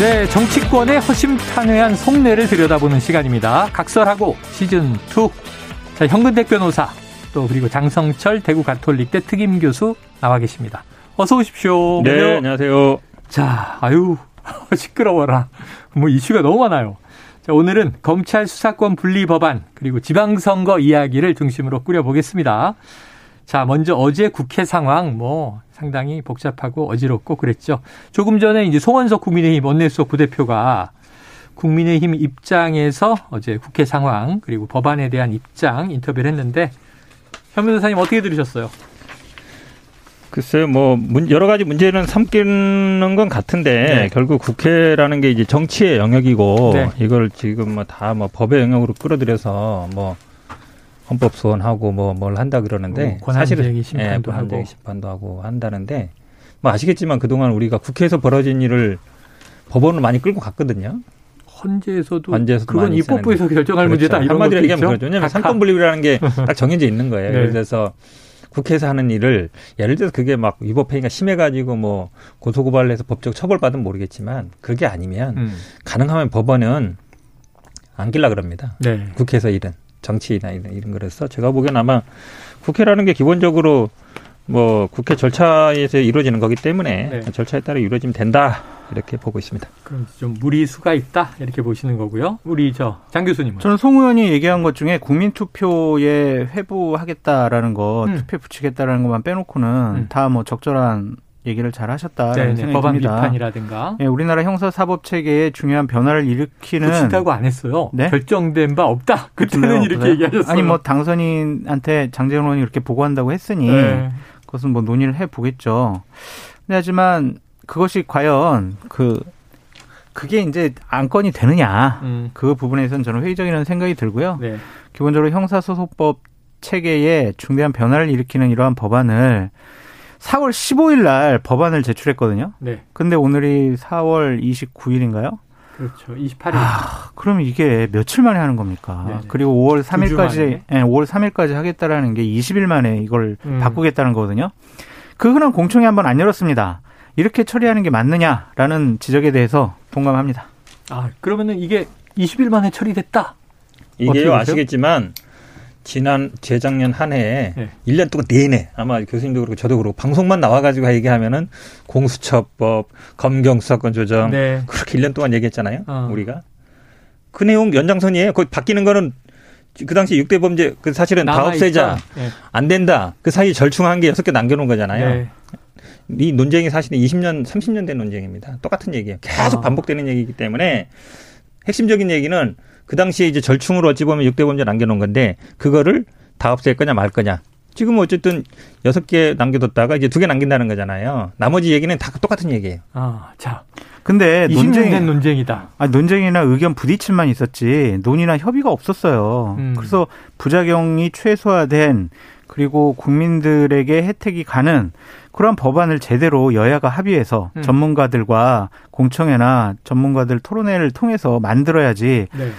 네, 정치권의 허심탄회한 속내를 들여다보는 시간입니다. 각설하고 시즌 2. 자, 현근택 변호사 또 그리고 장성철 대구 가톨릭대 특임 교수 나와 계십니다. 어서 오십시오. 네, 네. 안녕하세요. 자, 아유 시끄러워라. 뭐 이슈가 너무 많아요. 자, 오늘은 검찰 수사권 분리 법안 그리고 지방선거 이야기를 중심으로 꾸려보겠습니다. 자, 먼저 어제 국회 상황 뭐 상당히 복잡하고 어지럽고 그랬죠. 조금 전에 이제 송원석 국민의힘 원내수석 부대표가 국민의힘 입장에서 어제 국회 상황 그리고 법안에 대한 입장 인터뷰를 했는데 현 변호사님 어떻게 들으셨어요? 글쎄요, 뭐 여러 가지 문제는 삼기는 건 같은데 네. 결국 국회라는 게 이제 정치의 영역이고 네. 이걸 지금 뭐 다뭐 뭐 법의 영역으로 끌어들여서 뭐 헌법 소원하고 뭐 뭘 한다 그러는데 어, 사실은 심판도 예, 하고 심판도 하고 한다는데 뭐 아시겠지만 그동안 우리가 국회에서 벌어진 일을 법원을 많이 끌고 갔거든요. 헌재에서도 헌재에서도 그건 입법부에서 결정할 그렇죠. 문제다 이런 한마디로 얘기하면 그렇죠. 왜냐하면 상권 분립이라는 게 딱 정해져 있는 거예요. 네. 예를 들어서 국회에서 하는 일을 예를 들어서 그게 막 위법 행위가 심해가지고 뭐 고소고발을 해서 법적 처벌받으면 모르겠지만 그게 아니면 음. 가능하면 법원은 안길라 그럽니다. 네. 국회에서 일은. 정치나 이런, 이런 거라서 제가 보기엔 아마 국회라는 게 기본적으로 뭐 국회 절차에서 이루어지는 거기 때문에 네. 절차에 따라 이루어지면 된다 이렇게 보고 있습니다. 그럼 좀 무리수가 있다 이렇게 보시는 거고요. 우리 저 장 교수님은 저는 송 의원이 얘기한 것 중에 국민 투표에 회부하겠다라는 거 음. 투표 붙이겠다라는 것만 빼놓고는 음. 다뭐 적절한 얘기를 잘 하셨다라는 생각이 법안 듭니다. 비판이라든가. 네, 우리나라 형사 사법 체계에 중요한 변화를 일으키는 붙인다고 안 했어요. 네? 결정된 바 없다. 그때는 이렇게 네. 얘기하셨어요. 아니 뭐 당선인한테 장재원 의원이 이렇게 보고한다고 했으니 네. 그것은 뭐 논의를 해 보겠죠. 하지만 그것이 과연 그 그게 이제 안건이 되느냐 음. 그 부분에서는 저는 회의적이라는 생각이 들고요. 네. 기본적으로 형사소송법 체계에 중대한 변화를 일으키는 이러한 법안을 4월 15일 날 법안을 제출했거든요. 네. 근데 오늘이 4월 29일인가요? 그렇죠. 28일. 아, 그럼 이게 며칠 만에 하는 겁니까? 네네. 그리고 5월 3일까지, 예, 네, 5월 3일까지 하겠다라는 게 20일 만에 이걸 음. 바꾸겠다는 거거든요. 그 흔한 공청회 한번 안 열었습니다. 이렇게 처리하는 게 맞느냐라는 지적에 대해서 동감합니다. 아, 그러면은 이게 20일 만에 처리됐다? 이게요, 아시겠지만 지난 재작년 한 해에 네. 1년 동안 내내 아마 교수님도 그렇고 저도 그렇고 방송만 나와가지고 얘기하면은 공수처법, 검경 수사권 조정 네. 그렇게 1년 동안 얘기했잖아요. 어. 우리가 그 내용 연장선이에요. 거기 바뀌는 거는 그 당시 6대 범죄 그 사실은 다 없애자 네. 안 된다. 그 사이 절충한 게 6개 남겨놓은 거잖아요. 네. 이 논쟁이 사실은 20년, 30년 된 논쟁입니다. 똑같은 얘기예요. 계속 아. 반복되는 얘기이기 때문에 핵심적인 얘기는 그 당시에 이제 절충으로 어찌 보면 6대 범죄 남겨놓은 건데 그거를 다 없앨 거냐 말 거냐. 지금 어쨌든 여섯 개 남겨뒀다가 이제 두 개 남긴다는 거잖아요. 나머지 얘기는 다 똑같은 얘기예요. 아, 자. 근데 논쟁이 논쟁이다. 아, 논쟁이나 의견 부딪힘만 있었지 논의나 협의가 없었어요. 음. 그래서 부작용이 최소화된 그리고 국민들에게 혜택이 가는 그러한 법안을 제대로 여야가 합의해서 음. 전문가들과 공청회나 전문가들 토론회를 통해서 만들어야지 네.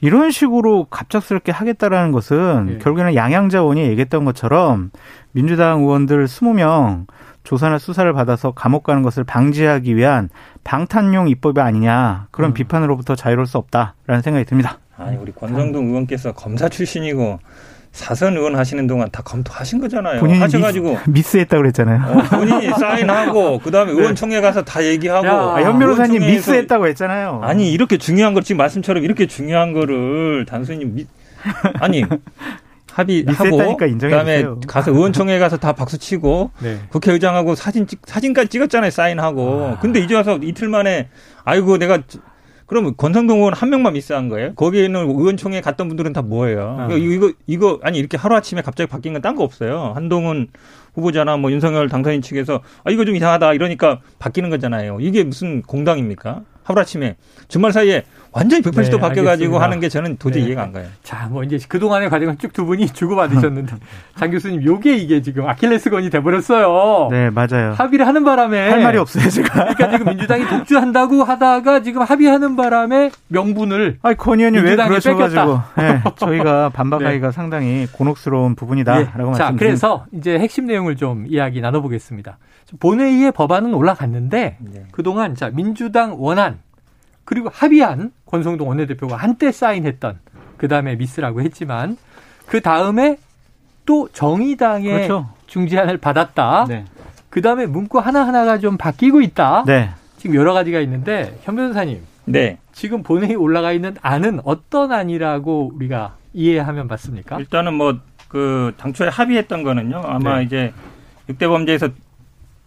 이런 식으로 갑작스럽게 하겠다라는 것은 네. 결국에는 양양자원이 얘기했던 것처럼 민주당 의원들 20명 조사나 수사를 받아서 감옥 가는 것을 방지하기 위한 방탄용 입법이 아니냐 그런 음. 비판으로부터 자유로울 수 없다라는 생각이 듭니다. 아니 우리 권성동 의원께서 검사 출신이고 사선 의원 하시는 동안 다 검토하신 거잖아요. 본인이 하셔가지고 미스, 했다고 그랬잖아요. 어, 본인이 사인하고 그다음에 네. 의원총회 가서 다 얘기하고 야, 아, 현 변호사님 미스했다고 했잖아요. 아니 이렇게 중요한 걸 지금 말씀처럼 이렇게 중요한 거를 단순히 미, 아니 합의하고 그다음에 가서 의원총회 가서 다 박수 치고 네. 국회의장하고 사진 찍 사진까지 찍었잖아요 사인하고 아. 근데 이제 와서 이틀 만에 아이고 내가 그러면 권성동 의원 한 명만 미스한 거예요? 거기에 있는 의원총회 갔던 분들은 다 뭐예요? 어. 이거, 이거, 이거, 아니, 이렇게 하루 아침에 갑자기 바뀐 건 딴 거 없어요. 한동훈 후보자나 뭐 윤석열 당선인 측에서 아, 이거 좀 이상하다 이러니까 바뀌는 거잖아요. 이게 무슨 공당입니까? 하루 아침에 주말 사이에 완전히 180도 네, 바뀌어가지고 하는 게 저는 도저히 네. 이해가 안 가요. 자, 뭐 이제 그동안의 과정을 쭉 두 분이 주고받으셨는데 장 교수님 요게 이게 지금 아킬레스건이 돼버렸어요. 네, 맞아요. 합의를 하는 바람에 할 말이 없어요, 제가. 그러니까 지금 민주당이 독주한다고 하다가 지금 합의하는 바람에 명분을 아니, 권 의원이 왜 그러셔가지고 네, 저희가 반박하기가 네. 상당히 곤혹스러운 부분이다라고 네. 말씀드립니다. 자, 그래서 이제 핵심 내용을 좀 이야기 나눠보겠습니다. 본회의에 법안은 올라갔는데 네. 그동안 자 민주당 원안 그리고 합의한 권성동 원내대표가 한때 사인했던 그 다음에 미스라고 했지만 그 다음에 또 정의당의 그렇죠. 중재안을 받았다. 네. 그 다음에 문구 하나 하나가 좀 바뀌고 있다. 네. 지금 여러 가지가 있는데 현 변호사님. 네. 지금 본회의 올라가 있는 안은 어떤 안이라고 우리가 이해하면 맞습니까? 일단은 뭐 그 당초에 합의했던 거는요. 아마 네. 이제 6대 범죄에서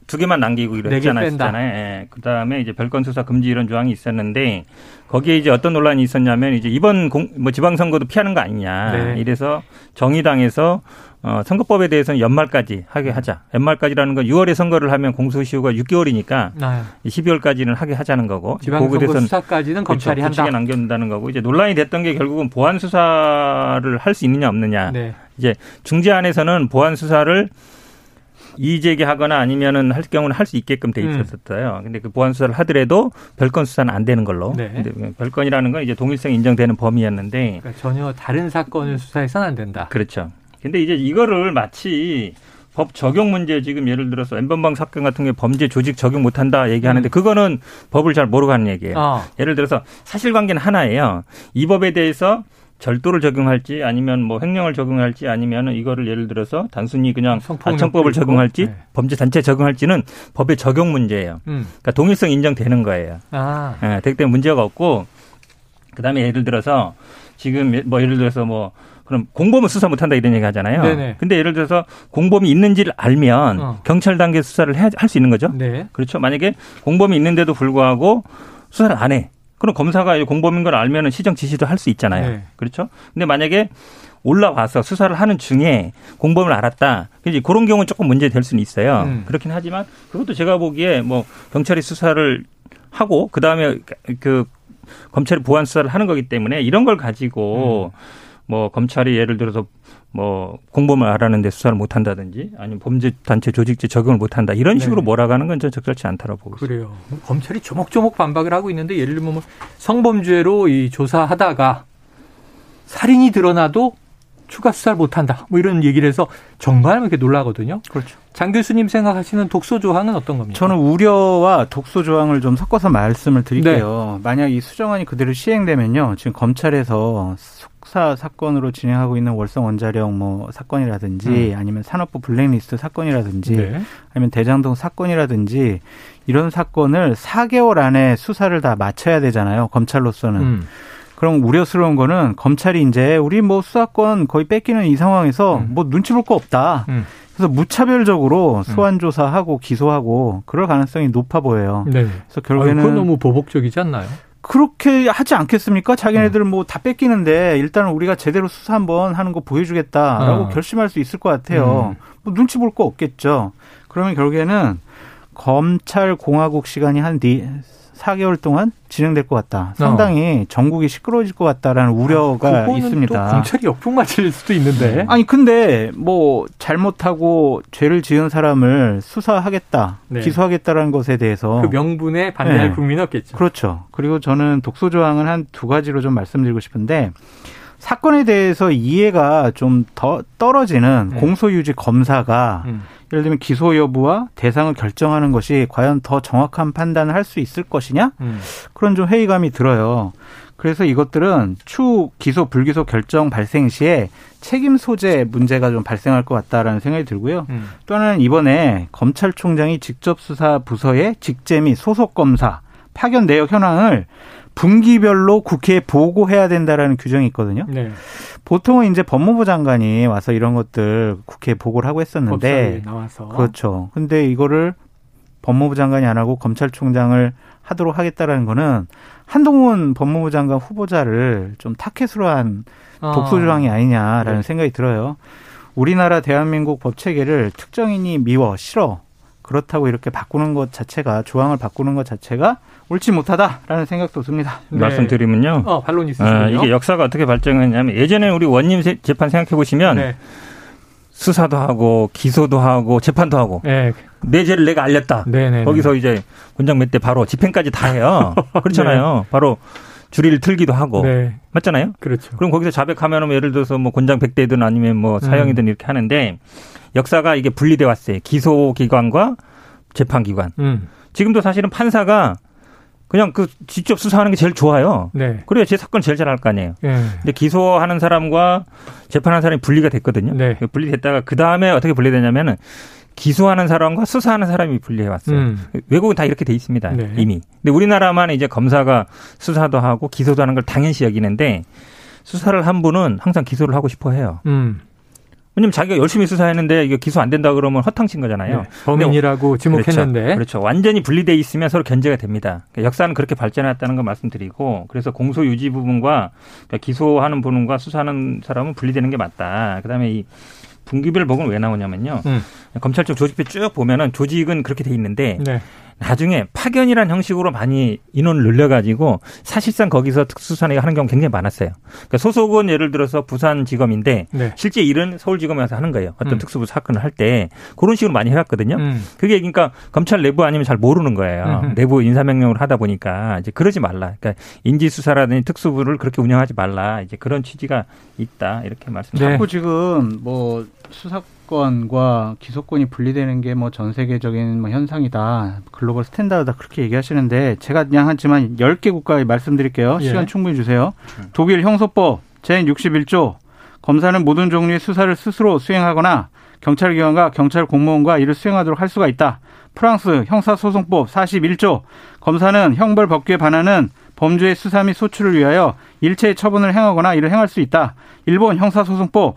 두 개만 남기고 이랬잖아요. 예. 그다음에 이제 별건 수사 금지 이런 조항이 있었는데 거기에 이제 어떤 논란이 있었냐면 이제 이번 공, 뭐 지방선거도 피하는 거 아니냐. 네. 이래서 정의당에서 어, 선거법에 대해서는 연말까지 하게 하자. 연말까지라는 건 6월에 선거를 하면 공소시효가 6개월이니까 네. 12월까지는 하게 하자는 거고. 지방선거 수사까지는 검찰이 그렇죠. 한다. 남겨둔다는 거고. 이제 논란이 됐던 게 결국은 보안 수사를 할 수 있느냐 없느냐. 네. 이제 중재안에서는 보안 수사를 이의 제기하거나 아니면은 할 경우는 할 수 있게끔 돼 음. 있었어요. 음. 근데 그 보안 수사를 하더라도 별건 수사는 안 되는 걸로. 네. 근데 별건이라는 건 이제 동일성 인정되는 범위였는데 그러니까 전혀 다른 사건을 수사해서는 안 된다. 그렇죠. 근데 이제 이거를 마치 법 적용 문제 지금 예를 들어서 엠번방 사건 같은 게 범죄 조직 적용 못한다 얘기하는데 음. 그거는 법을 잘 모르고 하는 얘기예요. 어. 예를 들어서 사실관계는 하나예요. 이 법에 대해서 절도를 적용할지 아니면 뭐 횡령을 적용할지 아니면 이거를 예를 들어서 단순히 그냥 아청법을 적용할지 네. 범죄 단체 적용할지는 법의 적용 문제예요. 음. 그러니까 동일성 인정되는 거예요. 아. 네, 되기 때문에 문제가 없고 그다음에 예를 들어서 지금 뭐 예를 들어서 뭐 그럼 공범은 수사 못한다 이런 얘기 하잖아요. 네네. 근데 예를 들어서 공범이 있는지를 알면 어. 경찰 단계 수사를 할 수 있는 거죠. 네. 그렇죠. 만약에 공범이 있는데도 불구하고 수사를 안 해. 그럼 검사가 공범인 걸 알면은 시정 지시도 할 수 있잖아요. 네. 그렇죠? 근데 만약에 올라와서 수사를 하는 중에 공범을 알았다. 이제 그런 경우는 조금 문제 될 수는 있어요. 음. 그렇긴 하지만 그것도 제가 보기에 뭐 경찰이 수사를 하고 그 다음에 그 검찰이 보안 수사를 하는 거기 때문에 이런 걸 가지고 음. 뭐 검찰이 예를 들어서 뭐 공범을 알아는데 수사를 못 한다든지 아니면 범죄 단체 조직제 적용을 못 한다 이런 식으로 네. 몰아가는 건 전 적절치 않다고 보고 있습니다. 그래요. 검찰이 조목조목 반박을 하고 있는데 예를 들면 뭐 성범죄로 이 조사하다가 살인이 드러나도 추가 수사를 못 한다. 뭐 이런 얘기를 해서 정말 이렇게 놀라거든요. 그렇죠. 장 교수님 생각하시는 독소 조항은 어떤 겁니까? 저는 우려와 독소 조항을 좀 섞어서 말씀을 드릴게요. 네. 만약 이 수정안이 그대로 시행되면요. 지금 검찰에서 숙사 사건으로 진행하고 있는 월성 원자력 뭐 사건이라든지 음. 아니면 산업부 블랙리스트 사건이라든지 네. 아니면 대장동 사건이라든지 이런 사건을 4개월 안에 수사를 다 마쳐야 되잖아요. 검찰로서는. 음. 그럼 우려스러운 거는 검찰이 이제 우리 뭐 수사권 거의 뺏기는 이 상황에서 음. 뭐 눈치 볼 거 없다. 음. 그래서 무차별적으로 음. 소환 조사하고 기소하고 그럴 가능성이 높아 보여요. 네. 그래서 결국에는 아, 그건 너무 보복적이지 않나요? 그렇게 하지 않겠습니까? 자기네들 음. 뭐다 뺏기는데 일단은 우리가 제대로 수사 한번 하는 거 보여주겠다라고 어. 결심할 수 있을 것 같아요. 음. 뭐 눈치 볼 거 없겠죠. 그러면 결국에는 검찰 공화국 시간이 한 4개월 동안 진행될 것 같다. 상당히 어. 전국이 시끄러워질 것 같다라는 우려가 아, 있습니다. 검찰이 역풍 맞을 수도 있는데. 아니 근데 뭐 잘못하고 죄를 지은 사람을 수사하겠다, 네. 기소하겠다라는 것에 대해서 그 명분에 반대할 네. 국민은 없겠죠. 그렇죠. 그리고 저는 독소 조항은 한 두 가지로 좀 말씀드리고 싶은데 사건에 대해서 이해가 좀 더 떨어지는 네. 공소유지 검사가 음. 예를 들면 기소 여부와 대상을 결정하는 것이 과연 더 정확한 판단을 할 수 있을 것이냐 음. 그런 좀 회의감이 들어요. 그래서 이것들은 추 기소 불기소 결정 발생 시에 책임 소재 문제가 좀 발생할 것 같다라는 생각이 들고요. 음. 또 하나는 이번에 검찰총장이 직접 수사 부서의 직제 및 소속 검사 파견 내역 현황을 분기별로 국회에 보고해야 된다라는 규정이 있거든요. 네. 보통은 이제 법무부 장관이 와서 이런 것들 국회에 보고를 하고 했었는데 나와서 그렇죠. 근데 이거를 법무부 장관이 안 하고 검찰총장을 하도록 하겠다라는 거는 한동훈 법무부 장관 후보자를 좀 타켓으로 한 어. 독소 조항이 아니냐라는 네. 생각이 들어요. 우리나라 대한민국 법 체계를 특정인이 미워 싫어 그렇다고 이렇게 바꾸는 것 자체가 조항을 바꾸는 것 자체가 옳지 못하다라는 생각도 듭니다. 네. 말씀드리면요. 어, 반론 있으시군요. 아, 이게 역사가 어떻게 발전했냐면 예전에 우리 원님 재판 생각해 보시면 네. 수사도 하고 기소도 하고 재판도 하고 네. 내 죄를 내가 알렸다. 네네네. 네, 네. 거기서 이제 권장 몇 대 바로 집행까지 다 해요. 그렇잖아요. 네. 바로 줄이를 틀기도 하고 네. 맞잖아요. 그렇죠. 그럼 거기서 자백하면 뭐 예를 들어서 뭐 권장 100대든 아니면 뭐 사형이든 음. 이렇게 하는데 역사가 이게 분리돼 왔어요. 기소 기관과 재판 기관. 음. 지금도 사실은 판사가 그냥 그 직접 수사하는 게 제일 좋아요. 네. 그래야 제 사건 제일 잘할 거 아니에요. 네. 근데 기소하는 사람과 재판하는 사람이 분리가 됐거든요. 네. 분리됐다가 그 다음에 어떻게 분리되냐면은 기소하는 사람과 수사하는 사람이 분리해 왔어요. 음. 외국은 다 이렇게 돼 있습니다. 네. 이미. 근데 우리나라만 이제 검사가 수사도 하고 기소도 하는 걸 당연시 여기는데 수사를 한 분은 항상 기소를 하고 싶어 해요. 음. 왜냐면 자기가 열심히 수사했는데 이게 기소 안 된다 그러면 허탕친 거잖아요. 네, 범인이라고 지목했는데. 그렇죠. 그렇죠. 완전히 분리돼 있으면 서로 견제가 됩니다. 그러니까 역사는 그렇게 발전했다는 걸 말씀드리고 그래서 공소 유지 부분과 그러니까 기소하는 부분과 수사하는 사람은 분리되는 게 맞다. 그다음에 이 분기별 보고는 왜 나오냐면요. 음. 검찰 쪽 조직표 쭉 보면은 조직은 그렇게 돼 있는데 네. 나중에 파견이란 형식으로 많이 인원을 늘려가지고 사실상 거기서 특수수사가 하는 경우 굉장히 많았어요. 그러니까 소속은 예를 들어서 부산지검인데 네. 실제 일은 서울지검에 서 하는 거예요. 어떤 음. 특수부 사건을 할 때 그런 식으로 많이 해왔거든요. 음. 그게 그러니까 검찰 내부 아니면 잘 모르는 거예요. 음흠. 내부 인사명령을 하다 보니까 이제 그러지 말라. 그러니까 인지수사라든지 특수부를 그렇게 운영하지 말라. 이제 그런 취지가 있다 이렇게 말씀드립니다. 네. 자꾸 지금 뭐 수사 수사권과 기소권이 분리되는 게 뭐 전 세계적인 뭐 현상이다. 글로벌 스탠다드다. 그렇게 얘기하시는데 제가 그냥 하지만 10개 국가에 말씀드릴게요. 예. 시간 충분히 주세요. 독일 형소법 제61조 검사는 모든 종류의 수사를 스스로 수행하거나 경찰기관과 경찰 공무원과 이를 수행하도록 할 수가 있다. 프랑스 형사소송법 41조 검사는 형벌 법규에 반하는 범죄의 수사 및 소출을 위하여 일체의 처분을 행하거나 이를 행할 수 있다. 일본 형사소송법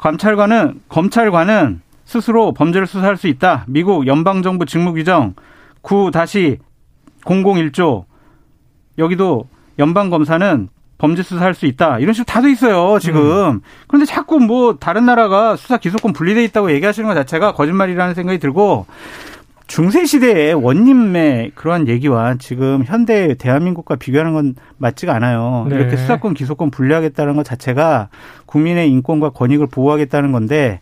검찰관은 검찰관은 스스로 범죄를 수사할 수 있다. 미국 연방정부 직무규정 9-001조 여기도 연방검사는 범죄 수사할 수 있다. 이런 식으로 다 돼 있어요, 지금. 음. 그런데 자꾸 뭐 다른 나라가 수사 기소권 분리돼 있다고 얘기하시는 것 자체가 거짓말이라는 생각이 들고 중세 시대의 원님의 그러한 얘기와 지금 현대 대한민국과 비교하는 건 맞지가 않아요. 네. 이렇게 수사권 기소권 분리하겠다는 것 자체가 국민의 인권과 권익을 보호하겠다는 건데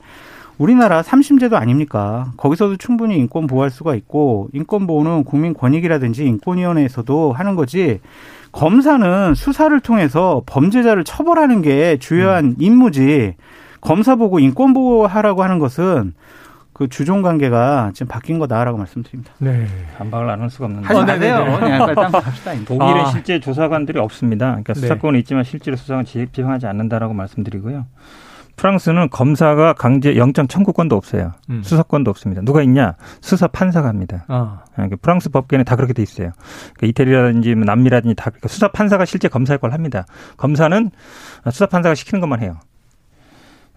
우리나라 삼심제도 아닙니까? 거기서도 충분히 인권 보호할 수가 있고 인권 보호는 국민 권익이라든지 인권위원회에서도 하는 거지. 검사는 수사를 통해서 범죄자를 처벌하는 게 주요한 음. 임무지. 검사 보고 인권 보호하라고 하는 것은 그 주종 관계가 지금 바뀐 거다라고 말씀드립니다. 네. 반박을 안 할 수가 없는데. 하지 마세요. 그냥 빨리 딴 갑시다. 독일은 아. 실제 조사관들이 없습니다. 그러니까 네. 수사권은 있지만 실제로 수사관 지휘하지 않는다라고 말씀드리고요. 프랑스는 검사가 강제 영장 청구권도 없어요. 음. 수사권도 없습니다. 누가 있냐? 수사 판사가 합니다. 아. 그러니까 프랑스 법계는 다 그렇게 돼 있어요. 그러니까 이태리라든지 뭐 남미라든지 다 그러니까 수사 판사가 실제 검사 역할을 합니다. 검사는 수사 판사가 시키는 것만 해요.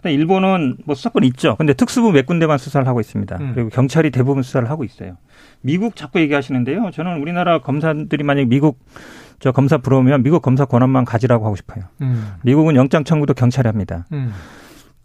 일본은 뭐 수사권 있죠. 근데 특수부 몇 군데만 수사를 하고 있습니다. 음. 그리고 경찰이 대부분 수사를 하고 있어요. 미국 자꾸 얘기하시는데요. 저는 우리나라 검사들이 만약 미국 저 검사 부러우면 미국 검사 권한만 가지라고 하고 싶어요. 음. 미국은 영장 청구도 경찰이 합니다. 음.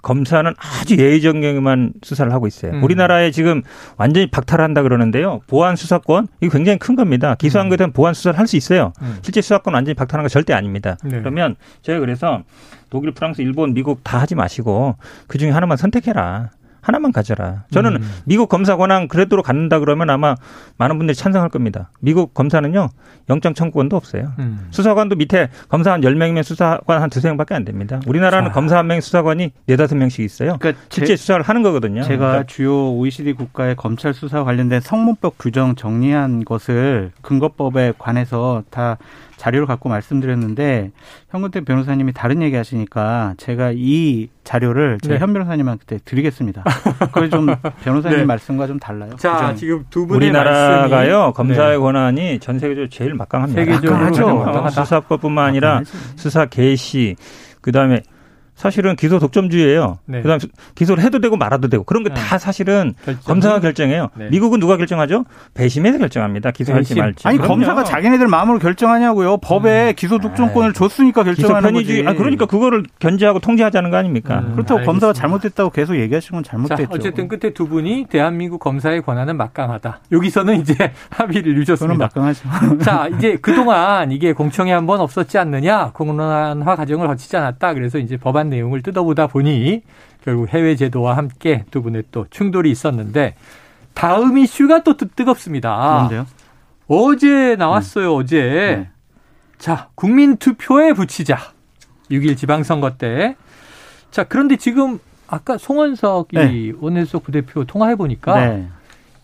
검사는 아주 예의적 경에만 수사를 하고 있어요. 음. 우리나라에 지금 완전히 박탈한다 그러는데요. 보안 수사권 이거 굉장히 큰 겁니다. 기소한 것에 대한 보안 수사를 할 수 있어요. 음. 실제 수사권 완전히 박탈한 거 절대 아닙니다. 네. 그러면 제가 그래서 독일, 프랑스, 일본, 미국 다 하지 마시고 그 중에 하나만 선택해라. 하나만 가져라. 저는 음. 미국 검사 권한 그래도로 갖는다 그러면 아마 많은 분들이 찬성할 겁니다. 미국 검사는요, 영장 청구권도 없어요. 음. 수사관도 밑에 검사 한 10명이면 수사관 한 두세 명밖에 안 됩니다. 우리나라는 자. 검사 한 명, 수사관이 네다섯 명씩 있어요. 그러니까 실제 제, 수사를 하는 거거든요. 제가 그러니까. 주요 OECD 국가의 검찰 수사 관련된 성문법 규정 정리한 것을 근거법에 관해서 다 자료를 갖고 말씀드렸는데 현근택 변호사님이 다른 얘기 하시니까 제가 이 자료를 제 네. 현 변호사님한테 드리겠습니다. 그게 좀 변호사님 네. 말씀과 좀 달라요. 자? 지금 두 분의 우리나라가요 말씀이... 검사의 네. 권한이 전 세계적으로 제일 막강합니다. 세계적으로 수사법뿐만 아니라 수사 개시 그다음에 사실은 기소 독점주의예요. 네. 그다음 기소를 해도 되고 말아도 되고 그런 게다 네. 사실은 결정. 검사가 결정해요. 네. 미국은 누가 결정하죠? 배심에서 결정합니다. 기소할지 배심. 말지. 아니 그럼요. 검사가 자기네들 마음으로 결정하냐고요. 법에 음. 기소 독점권을 줬으니까 결정하는 거지. 아 그러니까 그거를 견제하고 통제하자는 거 아닙니까? 음, 그렇다고 알겠습니다. 검사가 잘못됐다고 계속 얘기하시는 건 잘못됐죠. 자, 어쨌든 끝에 두 분이 대한민국 검사의 권한은 막강하다. 여기서는 이제 합의를 유셨습니다. 막강하죠. 자 이제 그동안 이게 공청회 한 번 없었지 않느냐 공론화 과정을 거치지 않았다. 그래서 이제 법안 내용을 뜯어보다 보니 결국 해외 제도와 함께 두 분의 또 충돌이 있었는데 다음 이슈가 또 뜨겁습니다. 뭔데요? 어제 나왔어요, 음. 어제. 네. 자, 국민 투표에 붙이자. 6일 지방선거 때. 자, 그런데 지금 아까 송원석이 네. 원내수석 부대표 통화해 보니까 네.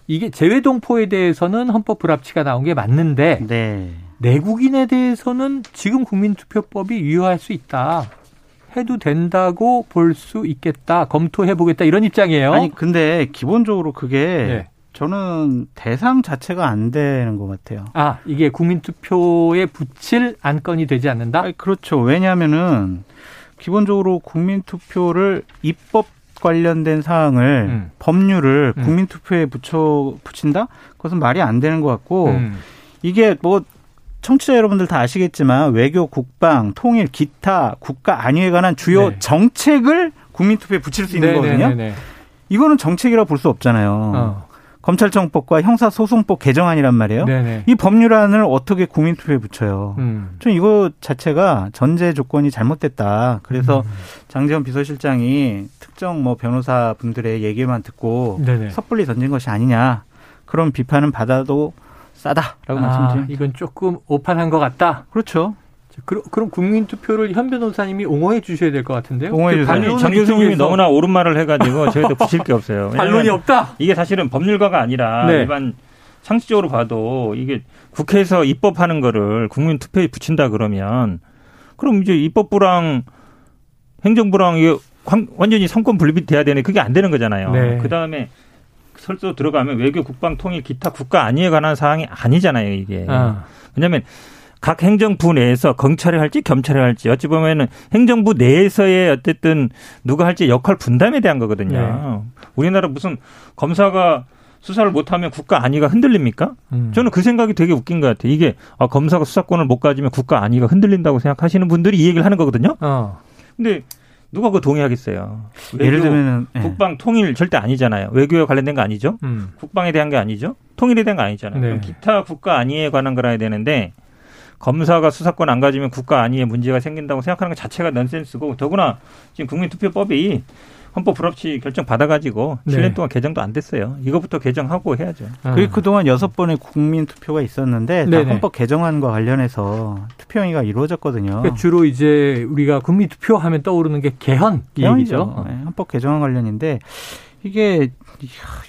이게 재외 동포에 대해서는 헌법 불합치가 나온 게 맞는데 네. 내국인에 대해서는 지금 국민투표법이 유효할 수 있다. 해도 된다고 볼 수 있겠다. 검토해 보겠다. 이런 입장이에요. 아니 근데 기본적으로 그게 네. 저는 대상 자체가 안 되는 것 같아요. 아 이게 국민투표에 붙일 안건이 되지 않는다? 아니, 그렇죠. 왜냐하면은 기본적으로 국민투표를 입법 관련된 사항을 음. 법률을 음. 국민투표에 붙여 붙인다? 그것은 말이 안 되는 것 같고 음. 이게 뭐 청취자 여러분들 다 아시겠지만 외교, 국방, 통일, 기타 국가 안위에 관한 주요 네. 정책을 국민투표에 붙일 수 있는 네, 네 거거든요. 네, 네, 이거는 정책이라 볼 수 없잖아요. 어. 검찰청법과 형사소송법 개정안이란 말이에요. 네네. 이 법률안을 어떻게 국민투표에 붙여요? 음. 좀 이거 자체가 전제 조건이 잘못됐다. 그래서 음. 장재원 비서실장이 특정 뭐 변호사 분들의 얘기만 듣고 네네. 섣불리 던진 것이 아니냐. 그런 비판은 받아도 싸다라고 아, 말씀드립니다. 이건 조금 오판한 것 같다. 그렇죠. 그럼, 그럼 국민 투표를 현 변호사님이 옹호해 주셔야 될 것 같은데요. 옹호해 그 주세요. 장 교수님이 너무나 옳은 말을 해가지고 저희도 붙일 게 없어요. 반론이 없다. 이게 사실은 법률가가 아니라 네. 일반 상식적으로 봐도 이게 국회에서 입법하는 거를 국민 투표에 붙인다 그러면 그럼 이제 입법부랑 행정부랑 이게 완전히 성권 분립이 돼야 되는 그게 안 되는 거잖아요. 네. 그 다음에 설도 들어가면 외교, 국방, 통일, 기타 국가 안위에 관한 사항이 아니잖아요, 이게. 아. 왜냐하면 각 행정부 내에서 경찰이 할지 검찰이 할지 어찌 보면은 행정부 내에서의 어쨌든 누가 할지 역할 분담에 대한 거거든요. 네. 우리나라 무슨 검사가 수사를 못하면 국가 안위가 흔들립니까? 음. 저는 그 생각이 되게 웃긴 것 같아요. 이게 아, 검사가 수사권을 못 가지면 국가 안위가 흔들린다고 생각하시는 분들이 이 얘기를 하는 거거든요. 어. 근데 누가 그거 동의하겠어요? 외교, 예를 들면 네. 국방 통일 절대 아니잖아요. 외교에 관련된 거 아니죠? 음. 국방에 대한 게 아니죠? 통일에 대한 거 아니잖아요. 네. 기타 국가 안위에 관한 거라야 되는데 검사가 수사권 안 가지면 국가 안위에 문제가 생긴다고 생각하는 것 자체가 넌센스고 더구나 지금 국민투표법이 헌법 불합치 결정 받아가지고 네. 7년 동안 개정도 안 됐어요. 이것부터 개정하고 해야죠. 아. 그게 그동안 여섯 번의 국민 투표가 있었는데 다 헌법 개정안과 관련해서 투표행위가 이루어졌거든요. 그러니까 주로 이제 우리가 국민 투표하면 떠오르는 게 개헌 개헌이죠. 네, 헌법 개정안 관련인데 이게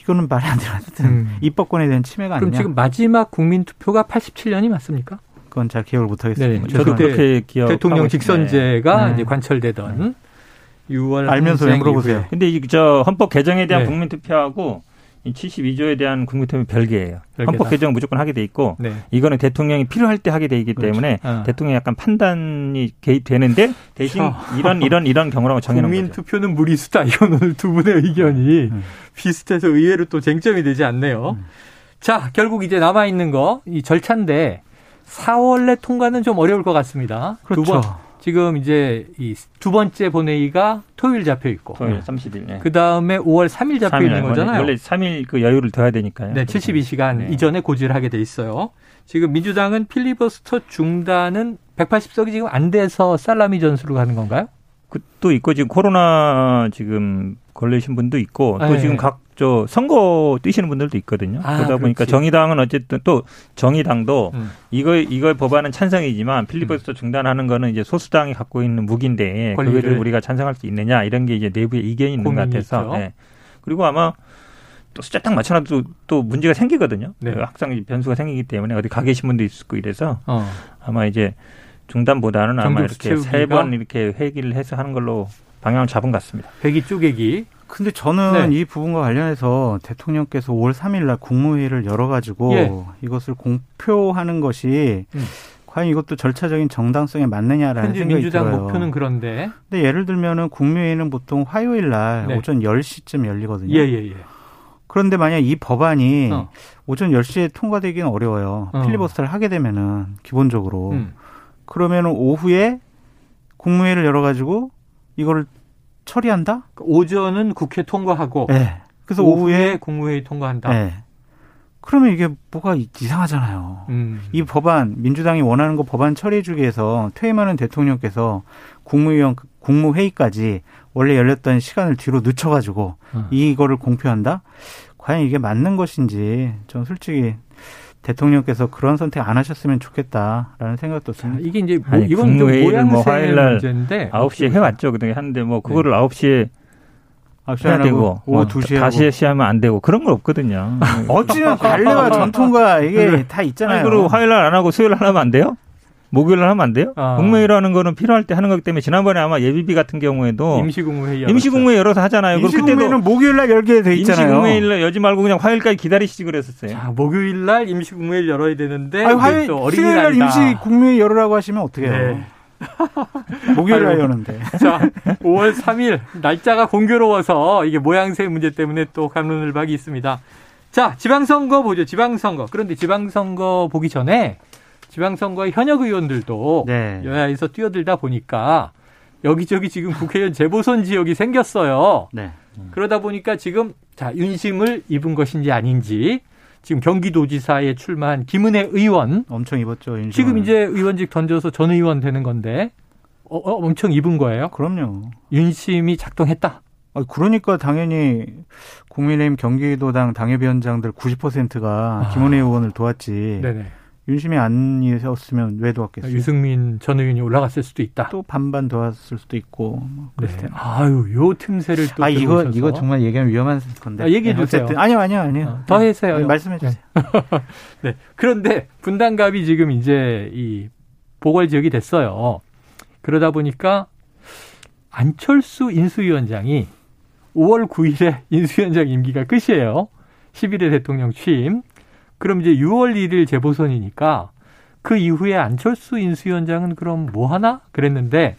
이거는 말이 안 되는 음. 입법권에 대한 침해가 아니냐. 그럼 지금 마지막 국민 투표가 87년이 맞습니까? 그건 잘 기억을 못 하겠습니다. 네, 저도 그렇게 기억. 대통령 직선제가 네. 이제 관철되던 네. 6월 알면서 왜 물어보세요. 근데 이 저 헌법 개정에 대한 네. 국민 투표하고 이 72조에 대한 국민투표 별개예요. 별개다. 헌법 개정 무조건 하게 돼 있고 네. 이거는 대통령이 필요할 때 하게 돼 있기 그렇죠. 때문에 아. 대통령이 약간 판단이 개입되는데 대신 이런 이런 이런 경우라고 정해놓은 국민 거죠. 투표는 무리수다. 이건 오늘 두 분의 의견이 음. 비슷해서 의외로 또 쟁점이 되지 않네요. 음. 자, 결국 이제 남아 있는 거 이 절차인데 4월 내 통과는 좀 어려울 것 같습니다. 그렇죠. 두 번. 지금 이제 이 두 번째 본회의가 토요일 잡혀 있고. 토요일 30일. 네. 그 다음에 5월 3일 잡혀 3일, 있는 거잖아요. 원래 3일 그 여유를 둬야 되니까요. 네, 72시간 네. 이전에 고지를 하게 돼 있어요. 지금 민주당은 필리버스터 중단은 180석이 지금 안 돼서 살라미 전술로 가는 건가요? 그또 있고 지금 코로나 지금 걸리신 분도 있고 또 네. 지금 각 저 선거 뛰시는 분들도 있거든요. 아, 그러다 보니까 정의당은 어쨌든 또 정의당도 음. 이거 이걸 법안은 찬성이지만 필리버스터 음. 중단하는 거는 이제 소수당이 갖고 있는 무기인데 그거를 우리가 찬성할 수 있느냐 이런 게 이제 내부에 이견이 있는 것 같아서. 네. 그리고 아마 또 숫자 딱 맞춰놔도 또 문제가 생기거든요. 네. 그 학생 변수가 생기기 때문에 어디 가 계신 분도 있을 거 이래서 어. 아마 이제 중단보다는 아마 이렇게 세 번 이렇게 회기를 해서 하는 걸로 방향을 잡은 것 같습니다. 회기 쪼개기. 근데 저는 네. 이 부분과 관련해서 대통령께서 5월 3일 날 국무회의를 열어 가지고 예. 이것을 공표하는 것이 음. 과연 이것도 절차적인 정당성에 맞느냐라는 생각이 민주당 들어요. 목표는 그런데. 근데 예를 들면은 국무회의는 보통 화요일 날 네. 오전 10시쯤 열리거든요. 예, 예, 예. 그런데 만약 이 법안이 어. 오전 10시에 통과되기는 어려워요. 어. 필리버스터를 하게 되면은 기본적으로. 음. 그러면은 오후에 국무회의를 열어 가지고 이거를 처리한다? 오전은 국회 통과하고 네. 그래서 오후에, 오후에 국무회의 통과한다. 네. 그러면 이게 뭐가 이상하잖아요. 음. 이 법안 민주당이 원하는 거 법안 처리해주기 위해서 퇴임하는 대통령께서 국무위원 국무회의까지 원래 열렸던 시간을 뒤로 늦춰가지고 음. 이거를 공표한다. 과연 이게 맞는 것인지 좀 솔직히 대통령께서 그런 선택 안 하셨으면 좋겠다라는 생각도 듭니다. 이게 이제 뭐 아니, 이건 국무회의를 뭐 화요일 날 문제인데 9시에 해 왔죠. 그동안 하는데 뭐 그거를 네. 9시에 해야 되고 오후 2시에 뭐 다시 시하면 안 되고 그런 건 없거든요. 어찌면 관례와 전통과 이게 네. 다 있잖아요. 아니, 그리고 화요일 날 안 하고 수요일 날 하면 안 돼요? 목요일 날 하면 안 돼요? 아. 국무회의라는 거는 필요할 때 하는 거기 때문에 지난번에 아마 예비비 같은 경우에도 임시국무회의 임시국무회의 열어서 하잖아요. 임시국무회는 목요일 날 열게 돼 있잖아요. 임시국무회의 날 여지 말고 그냥 화요일까지 기다리시지 그랬었어요. 자, 목요일 날 임시국무회의 열어야 되는데 아니, 화요일 수요일 날 임시국무회의 열으라고 하시면 어떻게 해요? 네. 목요일 날 여는데. 자, 5월 3일 날짜가 공교로워서 이게 모양새 문제 때문에 또 감론을박이 있습니다. 자, 지방선거 보죠. 지방선거. 그런데 지방선거 보기 전에 지방선거의 현역 의원들도 네. 여야에서 뛰어들다 보니까 여기저기 지금 국회의원 재보선 지역이 생겼어요. 네. 그러다 보니까 지금 자 윤심을 입은 것인지 아닌지 지금 경기도지사에 출마한 김은혜 의원 엄청 입었죠. 윤심을. 지금 이제 의원직 던져서 전 의원 되는 건데 어, 어, 엄청 입은 거예요. 그럼요. 윤심이 작동했다. 아, 그러니까 당연히 국민의힘 경기도당 당협위원장들 90%가 아. 김은혜 의원을 도왔지. 네네. 윤심이 아니었으면 왜 도왔겠어요? 유승민 전 의원이 올라갔을 수도 있다. 또 반반 도왔을 수도 있고. 뭐 네. 아유, 요 틈새를 또. 아, 이거. 이거 정말 얘기하면 위험한 건데. 아, 얘기해 네, 주세요. 아니요, 아니요, 아니요. 어, 더 해주세요. 네, 말씀해 주세요. 네. 그런데 분당갑이 지금 이제 이 보궐 지역이 됐어요. 그러다 보니까 안철수 인수위원장이 5월 9일에 인수위원장 임기가 끝이에요. 11일 대통령 취임. 그럼 이제 6월 1일 재보선이니까 그 이후에 안철수 인수위원장은 그럼 뭐 하나? 그랬는데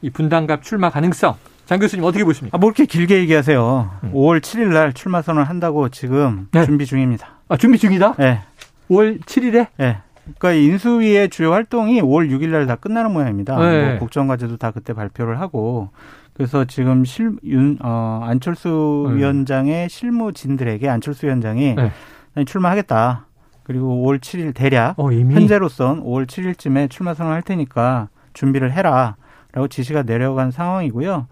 이 분당갑 출마 가능성 장 교수님 어떻게 보십니까? 아, 뭐 이렇게 길게 얘기하세요. 음. 5월 7일 날 출마 선언을 한다고 지금 네. 준비 중입니다. 아, 준비 중이다? 네. 5월 7일에? 네. 그러니까 인수위의 주요 활동이 5월 6일 날 다 끝나는 모양입니다. 네. 뭐 국정과제도 다 그때 발표를 하고 그래서 지금 실, 윤, 어, 안철수 네. 위원장의 실무진들에게 안철수 위원장이 네. 출마하겠다. 그리고 5월 7일 대략 어, 현재로선 5월 7일쯤에 출마 선언할 테니까 준비를 해라. 라고 지시가 내려간 상황이고요.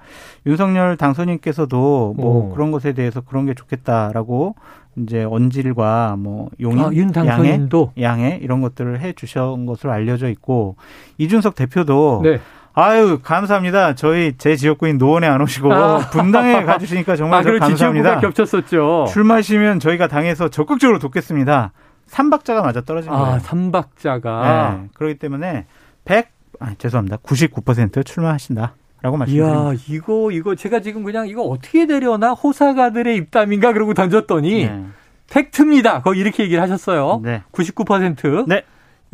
윤석열 당선인께서도 뭐 오. 그런 것에 대해서 그런 게 좋겠다라고 이제 언질과 뭐 용인, 아, 윤 당선인도 양해, 양해 이런 것들을 해 주신 것으로 알려져 있고 이준석 대표도 네. 아유 감사합니다. 저희 제 지역구인 노원에 안 오시고 아. 분당에 가주시니까 정말 아, 감사합니다. 겹쳤었죠. 출마하시면 저희가 당에서 적극적으로 돕겠습니다. 삼박자가 맞아 떨어진 아, 거예요. 아, 삼박자가. 네. 그렇기 때문에 100, 아, 죄송합니다. 99% 출마하신다. 라고 말씀드립니다. 이야, 이거, 이거 제가 지금 그냥 이거 어떻게 되려나 호사가들의 입담인가 그러고 던졌더니 네. 팩트입니다. 거기 이렇게 얘기를 하셨어요. 네. 99%. 네.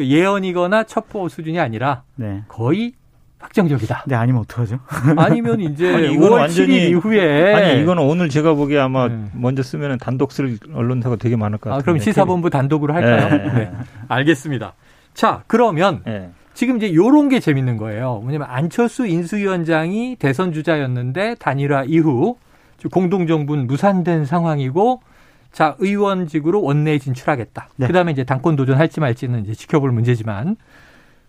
예언이거나 첩보 수준이 아니라 네. 거의 확정적이다. 네, 아니면 어떡하죠? 아니면 이제 아니, 이건 완전히 이후에 아니 이거는 오늘 제가 보기에 아마 네. 먼저 쓰면 단독 쓸 언론사가 되게 많을 것 같아요. 아, 그럼 시사본부 단독으로 할까요? 네. 네. 알겠습니다. 자, 그러면 네. 지금 이제 요런 게 재밌는 거예요. 뭐냐면 안철수 인수위원장이 대선 주자였는데 단일화 이후 공동 정부는 무산된 상황이고 자, 의원직으로 원내에 진출하겠다. 네. 그다음에 이제 당권 도전할지 말지는 이제 지켜볼 문제지만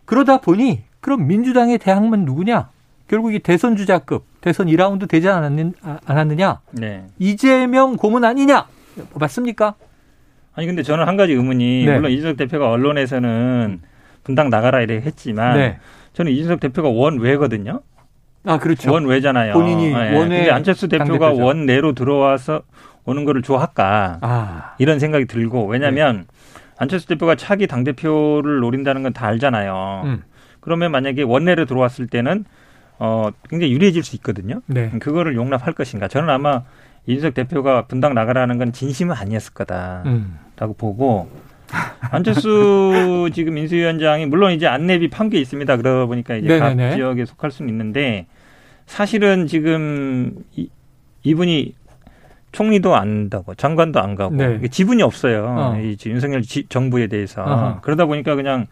그러다 보니 그럼 민주당의 대항만 누구냐? 결국 이 대선 주자급 대선 2라운드 되지 않았느냐? 네. 이재명 고문 아니냐? 맞습니까? 아니 근데 저는 한 가지 의문이 네. 물론 이준석 대표가 언론에서는 분당 나가라 이렇게 했지만 네. 저는 이준석 대표가 원외거든요. 아 그렇죠. 원외잖아요. 본인이 네. 원외. 근데 안철수 대표가 원내로 들어와서 오는 거를 좋아할까 아. 이런 생각이 들고 왜냐하면 네. 안철수 대표가 차기 당 대표를 노린다는 건 다 알잖아요. 음. 그러면 만약에 원내로 들어왔을 때는 어 굉장히 유리해질 수 있거든요. 네. 그거를 용납할 것인가? 저는 아마 이준석 대표가 분당 나가라는 건 진심은 아니었을 거다라고 음. 보고 안철수 지금 인수위원장이 물론 이제 안내비 판게 있습니다. 그러다 보니까 이제 네네네. 각 지역에 속할 수는 있는데 사실은 지금 이, 이분이 총리도 안 가고 장관도 안 가고 네. 지분이 없어요. 어. 이 윤석열 지, 정부에 대해서 어허. 그러다 보니까 그냥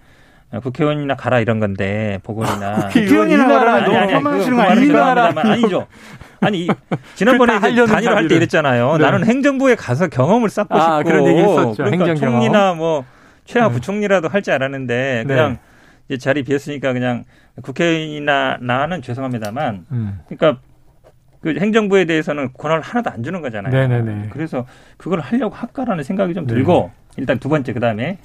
국회의원이나 가라 이런 건데 보궐이나 국회의원이나 가라 아니 아니 아니 그 말은 아니죠. 아니 지난번에 단일화 할때 이랬잖아요. 네. 나는 행정부에 가서 경험을 쌓고 아, 싶고 그런 얘기 했었죠. 그러니까 행정 총리나 뭐 최하 네. 부총리라도 할 줄 알았는데 네. 그냥 이제 자리 비었으니까 그냥 국회의원이나 나는 죄송합니다만 음. 그러니까 그 행정부에 대해서는 권한을 하나도 안 주는 거잖아요. 네네네. 그래서 그걸 하려고 할까라는 생각이 좀 들고 네. 일단 두 번째 그다음에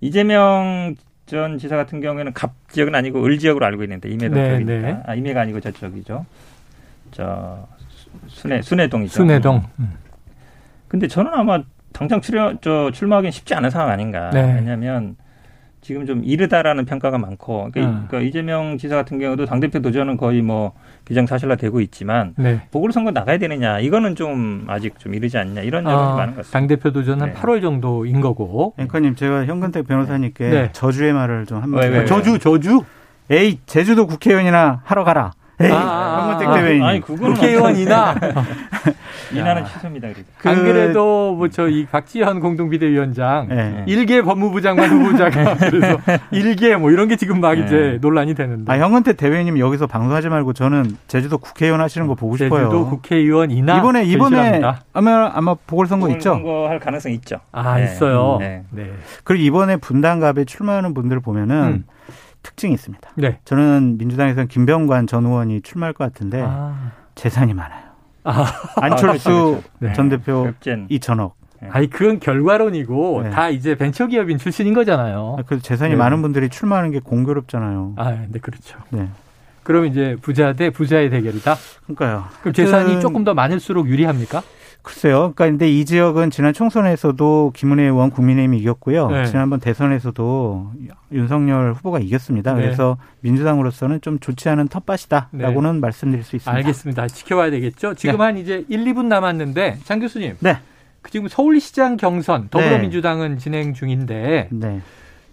이재명 전 지사 같은 경우에는 갑 지역은 아니고 을 지역으로 알고 있는데 임해동 네, 네. 아 임해가 아니고 저쪽이죠. 저 순회 순회동이죠. 순회동. 음. 근데 저는 아마 당장 출여 저 출마하기는 쉽지 않은 상황 아닌가. 네. 왜냐하면 지금 좀 이르다라는 평가가 많고 그러니까, 음. 그러니까 이재명 지사 같은 경우도 당 대표 도전은 거의 뭐 기정사실화 되고 있지만 네. 보궐선거 나가야 되느냐 이거는 좀 아직 좀 이르지 않냐 이런 점이 아, 많은 것 같습니다. 당 대표 도전 한 네. 8월 정도인 거고. 앵커님 제가 현근택 변호사님께 네. 저주의 말을 좀 한번 저주 저주. 에이 제주도 국회의원이나 하러 가라. 에이, 아, 아, 아, 대회인. 아니, 그거는 국회의원 이나. 이나는 취소입니다. 그, 안 그래도 뭐 저 이 박지현 공동비대위원장 네. 일개 법무부 장관 후보자가 그래서 일개 뭐 이런 게 지금 막 네. 이제 논란이 되는데. 아, 형은태 대회님 여기서 방송하지 말고 저는 제주도 국회의원 하시는 거 보고 제주도 싶어요. 제주도 국회의원이나 이번에 이번에 아마 아마 보궐선거 있죠. 보궐선거 할 가능성 있죠. 아, 네. 있어요. 네. 네. 그리고 이번에 분당갑에 출마하는 분들 보면은 음. 특징이 있습니다. 네. 저는 민주당에서는 김병관 전 의원이 출마할 것 같은데 아. 재산이 많아요. 아. 안철수 아, 그렇죠, 그렇죠. 전 대표 급젠. 2천억. 네. 아니 그건 결과론이고 네. 다 이제 벤처기업인 출신인 거잖아요. 아, 그 재산이 네. 많은 분들이 출마하는 게 공교롭잖아요. 아, 네 그렇죠. 네. 그럼 이제 부자 대 부자의 대결이다. 그러니까요. 그럼 재산이 조금 더 많을수록 유리합니까? 글쎄요. 그러니까 근데 이 지역은 지난 총선에서도 김은혜 의원 국민의힘이 이겼고요. 네. 지난번 대선에서도 윤석열 후보가 이겼습니다. 네. 그래서 민주당으로서는 좀 좋지 않은 텃밭이다라고는 네. 말씀드릴 수 있습니다. 알겠습니다. 지켜봐야 되겠죠. 지금 네. 한 이제 1, 2분 남았는데 장 교수님. 네. 그 지금 서울시장 경선 더불어민주당은 네. 진행 중인데 네.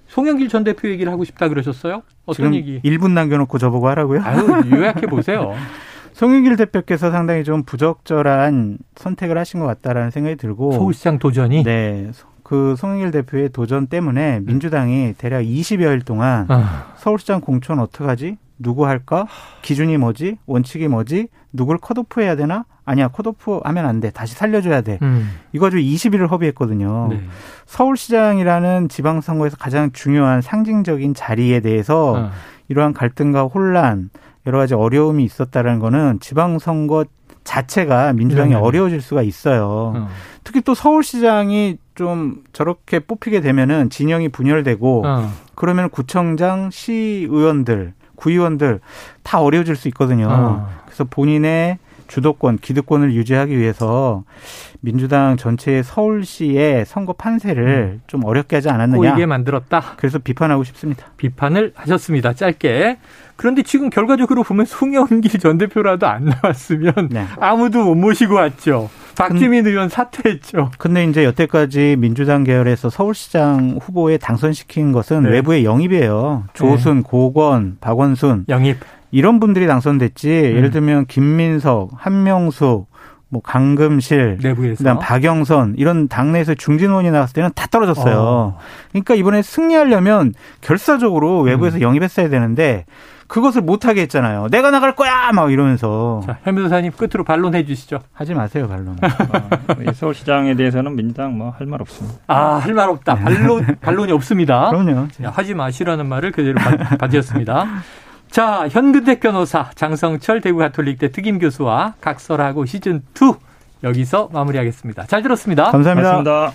송영길 전 대표 얘기를 하고 싶다 그러셨어요? 어떤 얘기? 1분 남겨놓고 저보고 하라고요? 아유, 요약해 보세요. 송영길 대표께서 상당히 좀 부적절한 선택을 하신 것 같다라는 생각이 들고 서울시장 도전이 네. 그 송영길 대표의 도전 때문에 민주당이 대략 20여일 동안 아. 서울시장 공천 어떡하지? 누구 할까? 기준이 뭐지? 원칙이 뭐지? 누굴 컷오프 해야 되나? 아니야, 컷오프 하면 안 돼. 다시 살려줘야 돼. 음. 이거 좀 20일을 허비했거든요. 네. 서울시장이라는 지방선거에서 가장 중요한 상징적인 자리에 대해서 아. 이러한 갈등과 혼란, 여러 가지 어려움이 있었다는 거는 지방선거 자체가 민주당이 네. 어려워질 수가 있어요. 어. 특히 또 서울시장이 좀 저렇게 뽑히게 되면은 진영이 분열되고 어. 그러면 구청장, 시의원들, 구의원들 다 어려워질 수 있거든요. 어. 그래서 본인의 주도권, 기득권을 유지하기 위해서 민주당 전체의 서울시의 선거 판세를 음. 좀 어렵게 하지 않았느냐. 꼬이게 만들었다. 그래서 비판하고 싶습니다. 비판을 하셨습니다. 짧게. 그런데 지금 결과적으로 보면 송영길 전 대표라도 안 나왔으면 네. 아무도 못 모시고 왔죠. 박주민 의원 사퇴했죠. 근데 이제 여태까지 민주당 계열에서 서울시장 후보에 당선시킨 것은 네. 외부의 영입이에요. 조순, 네. 고건, 박원순. 영입. 이런 분들이 당선됐지. 음. 예를 들면 김민석, 한명숙, 뭐 강금실, 내부에서 그다음 박영선 이런 당내에서 중진원이 나왔을 때는 다 떨어졌어요. 어. 그러니까 이번에 승리하려면 결사적으로 외부에서 음. 영입했어야 되는데 그것을 못하게 했잖아요. 내가 나갈 거야! 막 이러면서. 자, 현 변호사님 끝으로 반론해 주시죠. 하지 마세요, 반론. 어, 서울시장에 대해서는 민주당 뭐 할 말 없습니다. 아, 할 말 없다. 네. 반론, 반론이 없습니다. 그럼요. 야, 하지 마시라는 말을 그대로 받으셨습니다. 자, 현근택 변호사, 장성철 대구 가톨릭대 특임 교수와 각설하고 시즌 2 여기서 마무리하겠습니다. 잘 들었습니다. 감사합니다. 고맙습니다.